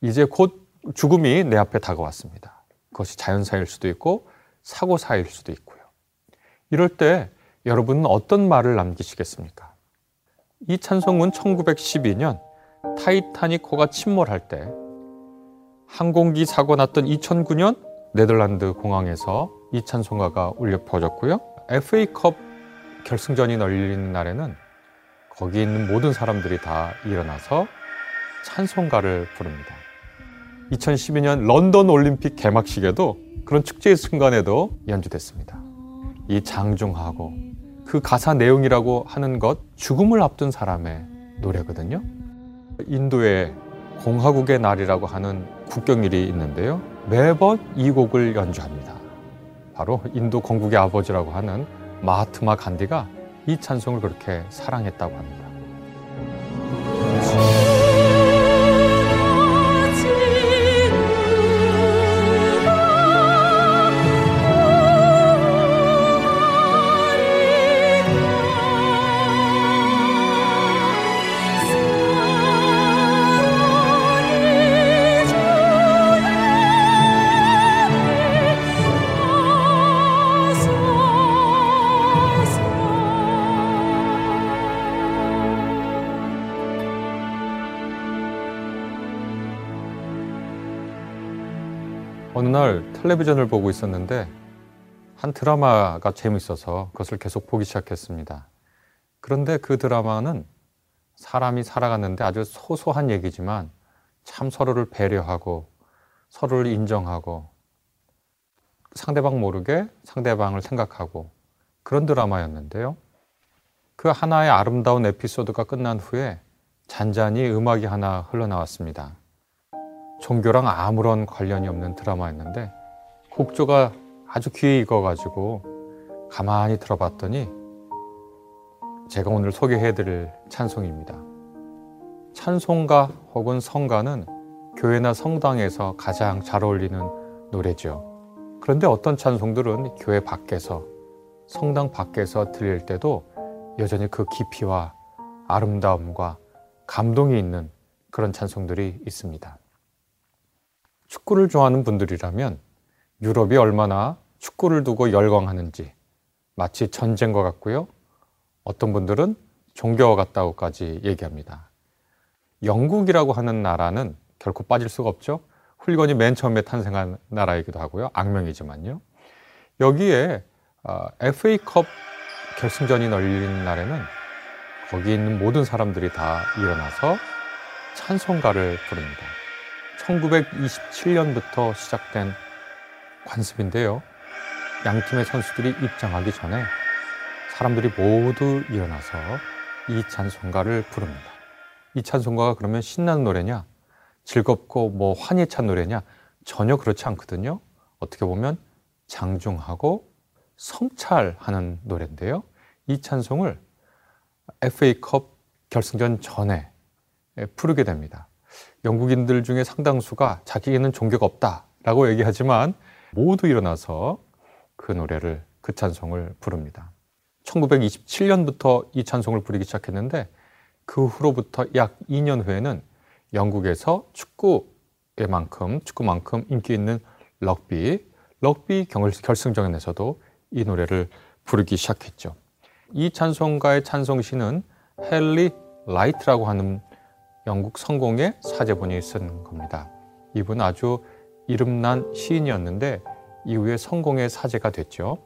이제 곧 죽음이 내 앞에 다가왔습니다. 그것이 자연사일 수도 있고 사고사일 수도 있고요. 이럴 때 여러분은 어떤 말을 남기시겠습니까? 이 찬송은 1912년 타이타닉호가 침몰할 때 항공기 사고 났던 2009년 네덜란드 공항에서 이 찬송가가 울려 퍼졌고요. FA컵 결승전이 열리는 날에는 거기 있는 모든 사람들이 다 일어나서 찬송가를 부릅니다. 2012년 런던 올림픽 개막식에도 그런 축제의 순간에도 연주됐습니다. 이 장중하고 그 가사 내용이라고 하는 것 죽음을 앞둔 사람의 노래거든요. 인도의 공화국의 날이라고 하는 국경일이 있는데요. 매번 이 곡을 연주합니다. 바로 인도 건국의 아버지라고 하는 마하트마 간디가 이 찬송을 그렇게 사랑했다고 합니다. 텔레비전을 보고 있었는데 한 드라마가 재밌어서 그것을 계속 보기 시작했습니다. 그런데 그 드라마는 사람이 살아갔는데 아주 소소한 얘기지만 참 서로를 배려하고 서로를 인정하고 상대방 모르게 상대방을 생각하고 그런 드라마였는데요. 그 하나의 아름다운 에피소드가 끝난 후에 잔잔히 음악이 하나 흘러나왔습니다. 종교랑 아무런 관련이 없는 드라마였는데 곡조가 아주 귀에 익어가지고 가만히 들어봤더니 제가 오늘 소개해드릴 찬송입니다. 찬송가 혹은 성가는 교회나 성당에서 가장 잘 어울리는 노래죠. 그런데 어떤 찬송들은 교회 밖에서 성당 밖에서 들릴 때도 여전히 그 깊이와 아름다움과 감동이 있는 그런 찬송들이 있습니다. 축구를 좋아하는 분들이라면 유럽이 얼마나 축구를 두고 열광하는지 마치 전쟁과 같고요. 어떤 분들은 종교와 같다고까지 얘기합니다. 영국이라고 하는 나라는 결코 빠질 수가 없죠. 훌건이 맨 처음에 탄생한 나라이기도 하고요. 악명이지만요. 여기에 FA컵 어, 결승전이 열리는 날에는 거기 있는 모든 사람들이 다 일어나서 찬송가를 부릅니다. 1927년부터 시작된 관습인데요. 양 팀의 선수들이 입장하기 전에 사람들이 모두 일어나서 이 찬송가를 부릅니다. 이 찬송가가 그러면 신나는 노래냐? 즐겁고 뭐 환희 찬 노래냐? 전혀 그렇지 않거든요. 어떻게 보면 장중하고 성찰하는 노래인데요. 이 찬송을 FA컵 결승전 전에 부르게 됩니다. 영국인들 중에 상당수가 자기에는 종교가 없다라고 얘기하지만 모두 일어나서 그 노래를 그 찬송을 부릅니다. 1927년부터 이 찬송을 부르기 시작했는데 그 후로부터 약 2년 후에는 영국에서 축구에만큼 축구만큼 인기 있는 럭비 럭비 결승전에서도 이 노래를 부르기 시작했죠. 이 찬송가의 찬송시는 헨리 라이트라고 하는 영국 성공회 사제분이 쓴 겁니다. 이분 아주 이름난 시인이었는데 이후에 성공회 사제가 됐죠.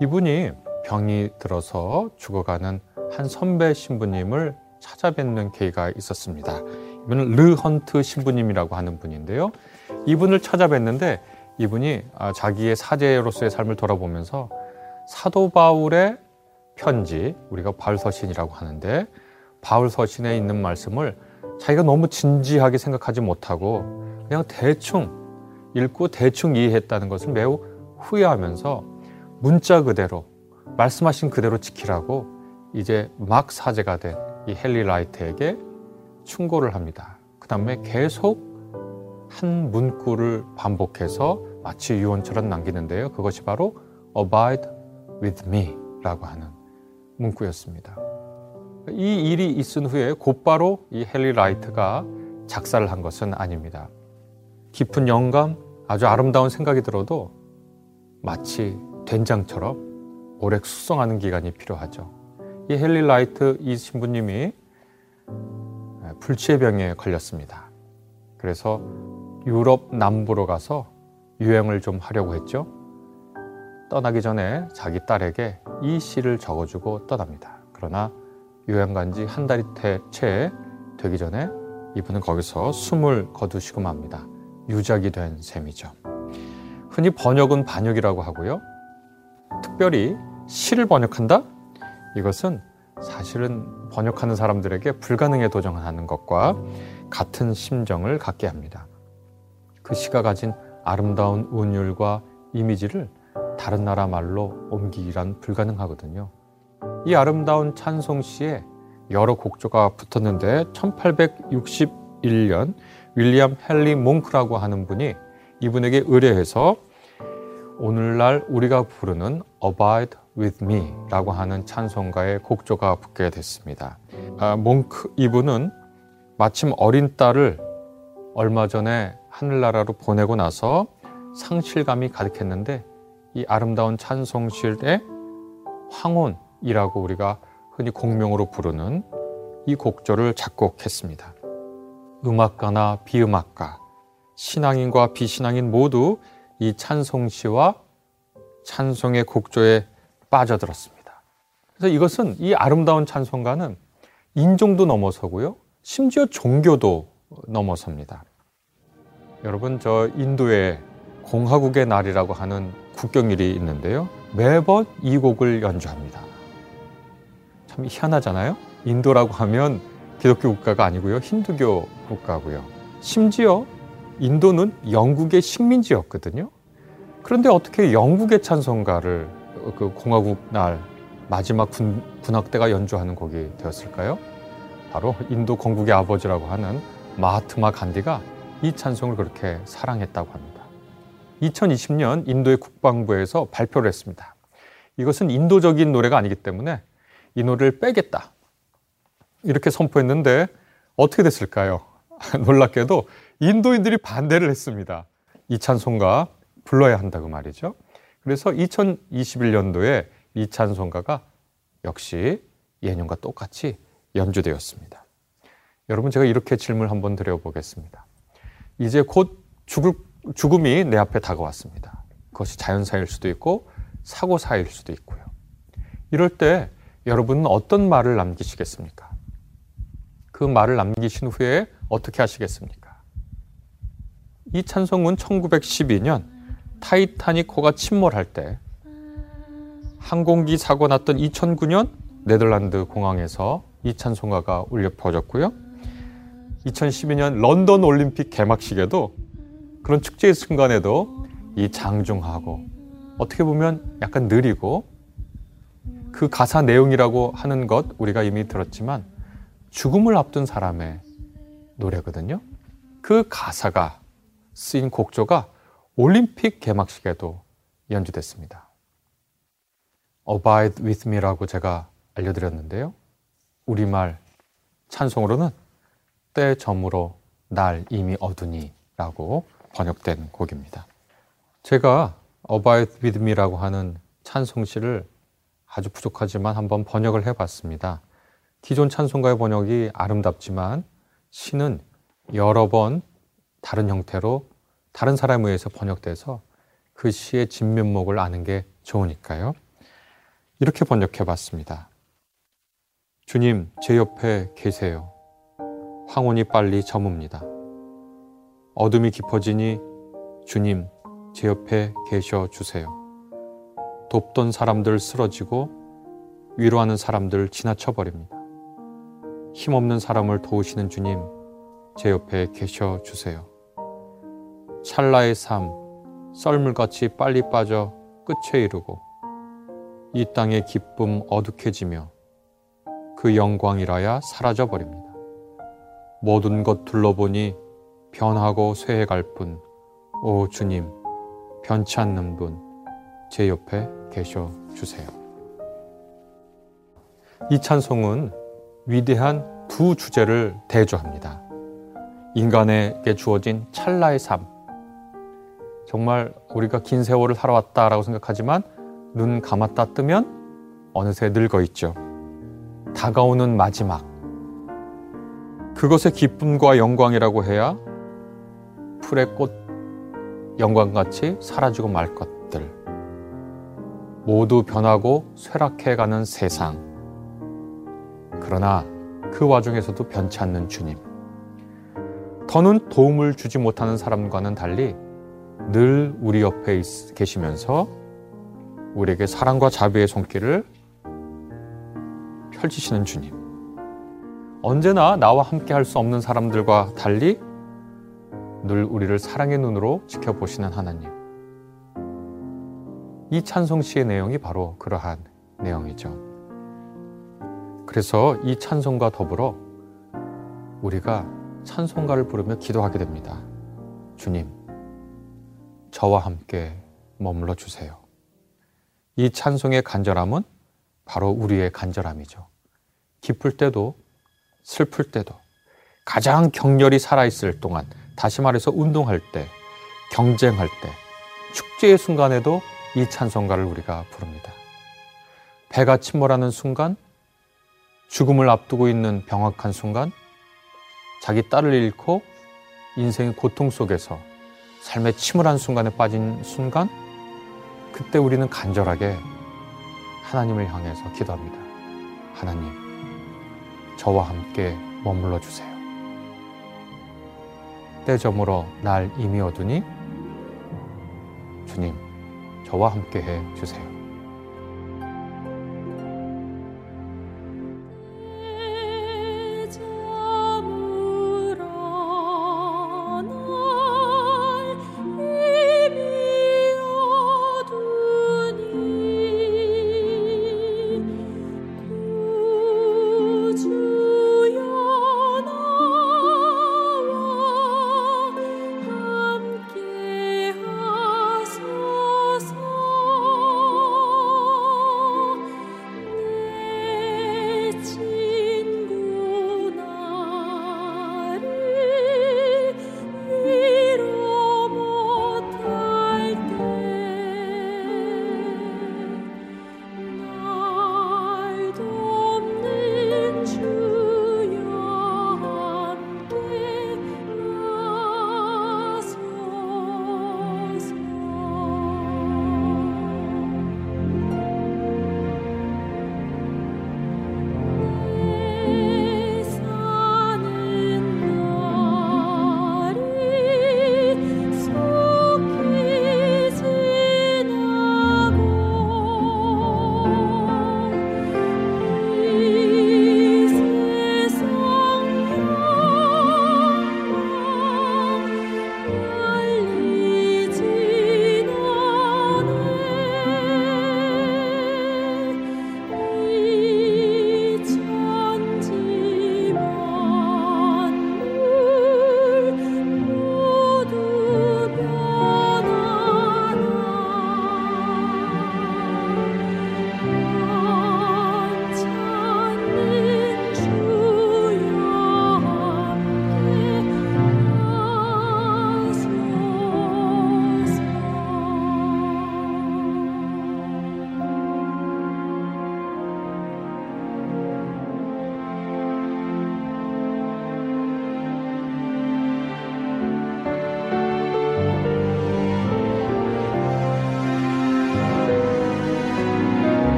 이분이 병이 들어서 죽어가는 한 선배 신부님을 찾아뵙는 계기가 있었습니다. 이분은 르 헌트 신부님이라고 하는 분인데요. 이분을 찾아뵀는데 이분이 아, 자기의 사제로서의 삶을 돌아보면서 사도 바울의 편지, 우리가 바울 서신이라고 하는데 바울 서신에 있는 말씀을 자기가 너무 진지하게 생각하지 못하고 그냥 대충 읽고 대충 이해했다는 것을 매우 후회하면서 문자 그대로 말씀하신 그대로 지키라고 이제 막 사제가 된 이 헨리 라이트에게 충고를 합니다. 그 다음에 계속 한 문구를 반복해서 마치 유언처럼 남기는데요. 그것이 바로 abide with me 라고 하는 문구였습니다. 이 일이 있은 후에 곧바로 이 헨리 라이트가 작사를 한 것은 아닙니다. 깊은 영감, 아주 아름다운 생각이 들어도 마치 된장처럼 오래 숙성하는 기간이 필요하죠. 이 헨리 라이트 이 신부님이 불치의 병에 걸렸습니다. 그래서 유럽 남부로 가서 유행을 좀 하려고 했죠. 떠나기 전에 자기 딸에게 이 시를 적어주고 떠납니다. 그러나 유행 간지 한 달이 채 되기 전에 이분은 거기서 숨을 거두시고 맙니다. 유작이 된 셈이죠. 흔히 번역은 반역이라고 하고요. 특별히 시를 번역한다? 이것은 사실은 번역하는 사람들에게 불가능에 도전하는 것과 같은 심정을 갖게 합니다. 그 시가 가진 아름다운 운율과 이미지를 다른 나라 말로 옮기기란 불가능하거든요. 이 아름다운 찬송시에 여러 곡조가 붙었는데 1861년 윌리엄 헨리 몽크라고 하는 분이 이분에게 의뢰해서 오늘날 우리가 부르는 Abide with me라고 하는 찬송가의 곡조가 붙게 됐습니다. 아, 몽크 이분은 마침 어린 딸을 얼마 전에 하늘나라로 보내고 나서 상실감이 가득했는데 이 아름다운 찬송실의 황혼이라고 우리가 흔히 공명으로 부르는 이 곡조를 작곡했습니다. 음악가나 비음악가, 신앙인과 비신앙인 모두 이 찬송시와 찬송의 곡조에 빠져들었습니다. 그래서 이것은 이 아름다운 찬송가는 인종도 넘어서고요. 심지어 종교도 넘어섭니다. 여러분, 저 인도의 공화국의 날이라고 하는 국경일이 있는데요. 매번 이 곡을 연주합니다. 참 희한하잖아요. 인도라고 하면 기독교 국가가 아니고요. 힌두교 국가고요. 심지어 인도는 영국의 식민지였거든요. 그런데 어떻게 영국의 찬송가를 그 공화국 날 마지막 군, 군악대가 연주하는 곡이 되었을까요? 바로 인도 건국의 아버지라고 하는 마하트마 간디가 이 찬송을 그렇게 사랑했다고 합니다. 2020년 인도의 국방부에서 발표를 했습니다. 이것은 인도적인 노래가 아니기 때문에 이 노래를 빼겠다. 이렇게 선포했는데 어떻게 됐을까요? 놀랍게도 인도인들이 반대를 했습니다. 이 찬송가 불러야 한다고 말이죠. 그래서 2021년도에 이 찬송가가 역시 예년과 똑같이 연주되었습니다. 여러분 제가 이렇게 질문을 한번 드려보겠습니다. 이제 곧 죽을, 죽음이 내 앞에 다가왔습니다. 그것이 자연사일 수도 있고 사고사일 수도 있고요. 이럴 때 여러분은 어떤 말을 남기시겠습니까? 그 말을 남기신 후에 어떻게 하시겠습니까? 이 찬송은 1912년 타이타닉 호가 침몰할 때 항공기 사고 났던 2009년 네덜란드 공항에서 이 찬송가가 울려 퍼졌고요. 2012년 런던 올림픽 개막식에도 그런 축제의 순간에도 이 장중하고 어떻게 보면 약간 느리고 그 가사 내용이라고 하는 것 우리가 이미 들었지만 죽음을 앞둔 사람의 노래거든요. 그 가사가 쓰인 곡조가 올림픽 개막식에도 연주됐습니다. Abide with me라고 제가 알려드렸는데요. 우리말 찬송으로는 때 저물어 날 이미 어두니 라고 번역된 곡입니다. 제가 Abide with me라고 하는 찬송시를 아주 부족하지만 한번 번역을 해봤습니다. 기존 찬송가의 번역이 아름답지만 시는 여러 번 다른 형태로 다른 사람에 의해서 번역돼서 그 시의 진면목을 아는 게 좋으니까요. 이렇게 번역해 봤습니다. 주님, 제 옆에 계세요. 황혼이 빨리 저뭅니다. 어둠이 깊어지니 주님, 제 옆에 계셔 주세요. 돕던 사람들 쓰러지고 위로하는 사람들 지나쳐 버립니다. 힘없는 사람을 도우시는 주님, 제 옆에 계셔 주세요. 찰나의 삶, 썰물같이 빨리 빠져 끝에 이르고 이 땅의 기쁨 어둑해지며 그 영광이라야 사라져 버립니다. 모든 것 둘러보니 변하고 쇠해갈 뿐, 오 주님, 변치 않는 분, 제 옆에 계셔 주세요. 이 찬송은 위대한 두 주제를 대조합니다. 인간에게 주어진 찰나의 삶. 정말 우리가 긴 세월을 살아왔다라고 생각하지만 눈 감았다 뜨면 어느새 늙어 있죠. 다가오는 마지막. 그것의 기쁨과 영광이라고 해야 풀의 꽃 영광같이 사라지고 말 것들. 모두 변하고 쇠락해가는 세상. 그러나 그 와중에서도 변치 않는 주님. 더는 도움을 주지 못하는 사람과는 달리 늘 우리 옆에 계시면서 우리에게 사랑과 자비의 손길을 펼치시는 주님. 언제나 나와 함께 할 수 없는 사람들과 달리 늘 우리를 사랑의 눈으로 지켜보시는 하나님. 이 찬송 시의 내용이 바로 그러한 내용이죠. 그래서 이 찬송과 더불어 우리가 찬송가를 부르며 기도하게 됩니다. 주님, 저와 함께 머물러 주세요. 이 찬송의 간절함은 바로 우리의 간절함이죠. 기쁠 때도 슬플 때도 가장 격렬히 살아있을 동안 다시 말해서 운동할 때, 경쟁할 때, 축제의 순간에도 이 찬송가를 우리가 부릅니다. 배가 침몰하는 순간, 죽음을 앞두고 있는 병확한 순간, 자기 딸을 잃고 인생의 고통 속에서 삶의 침울한 순간에 빠진 순간, 그때 우리는 간절하게 하나님을 향해서 기도합니다. 하나님, 저와 함께 머물러 주세요. 때 저물어 날 이미 어두니 주님 저와 함께 해 주세요.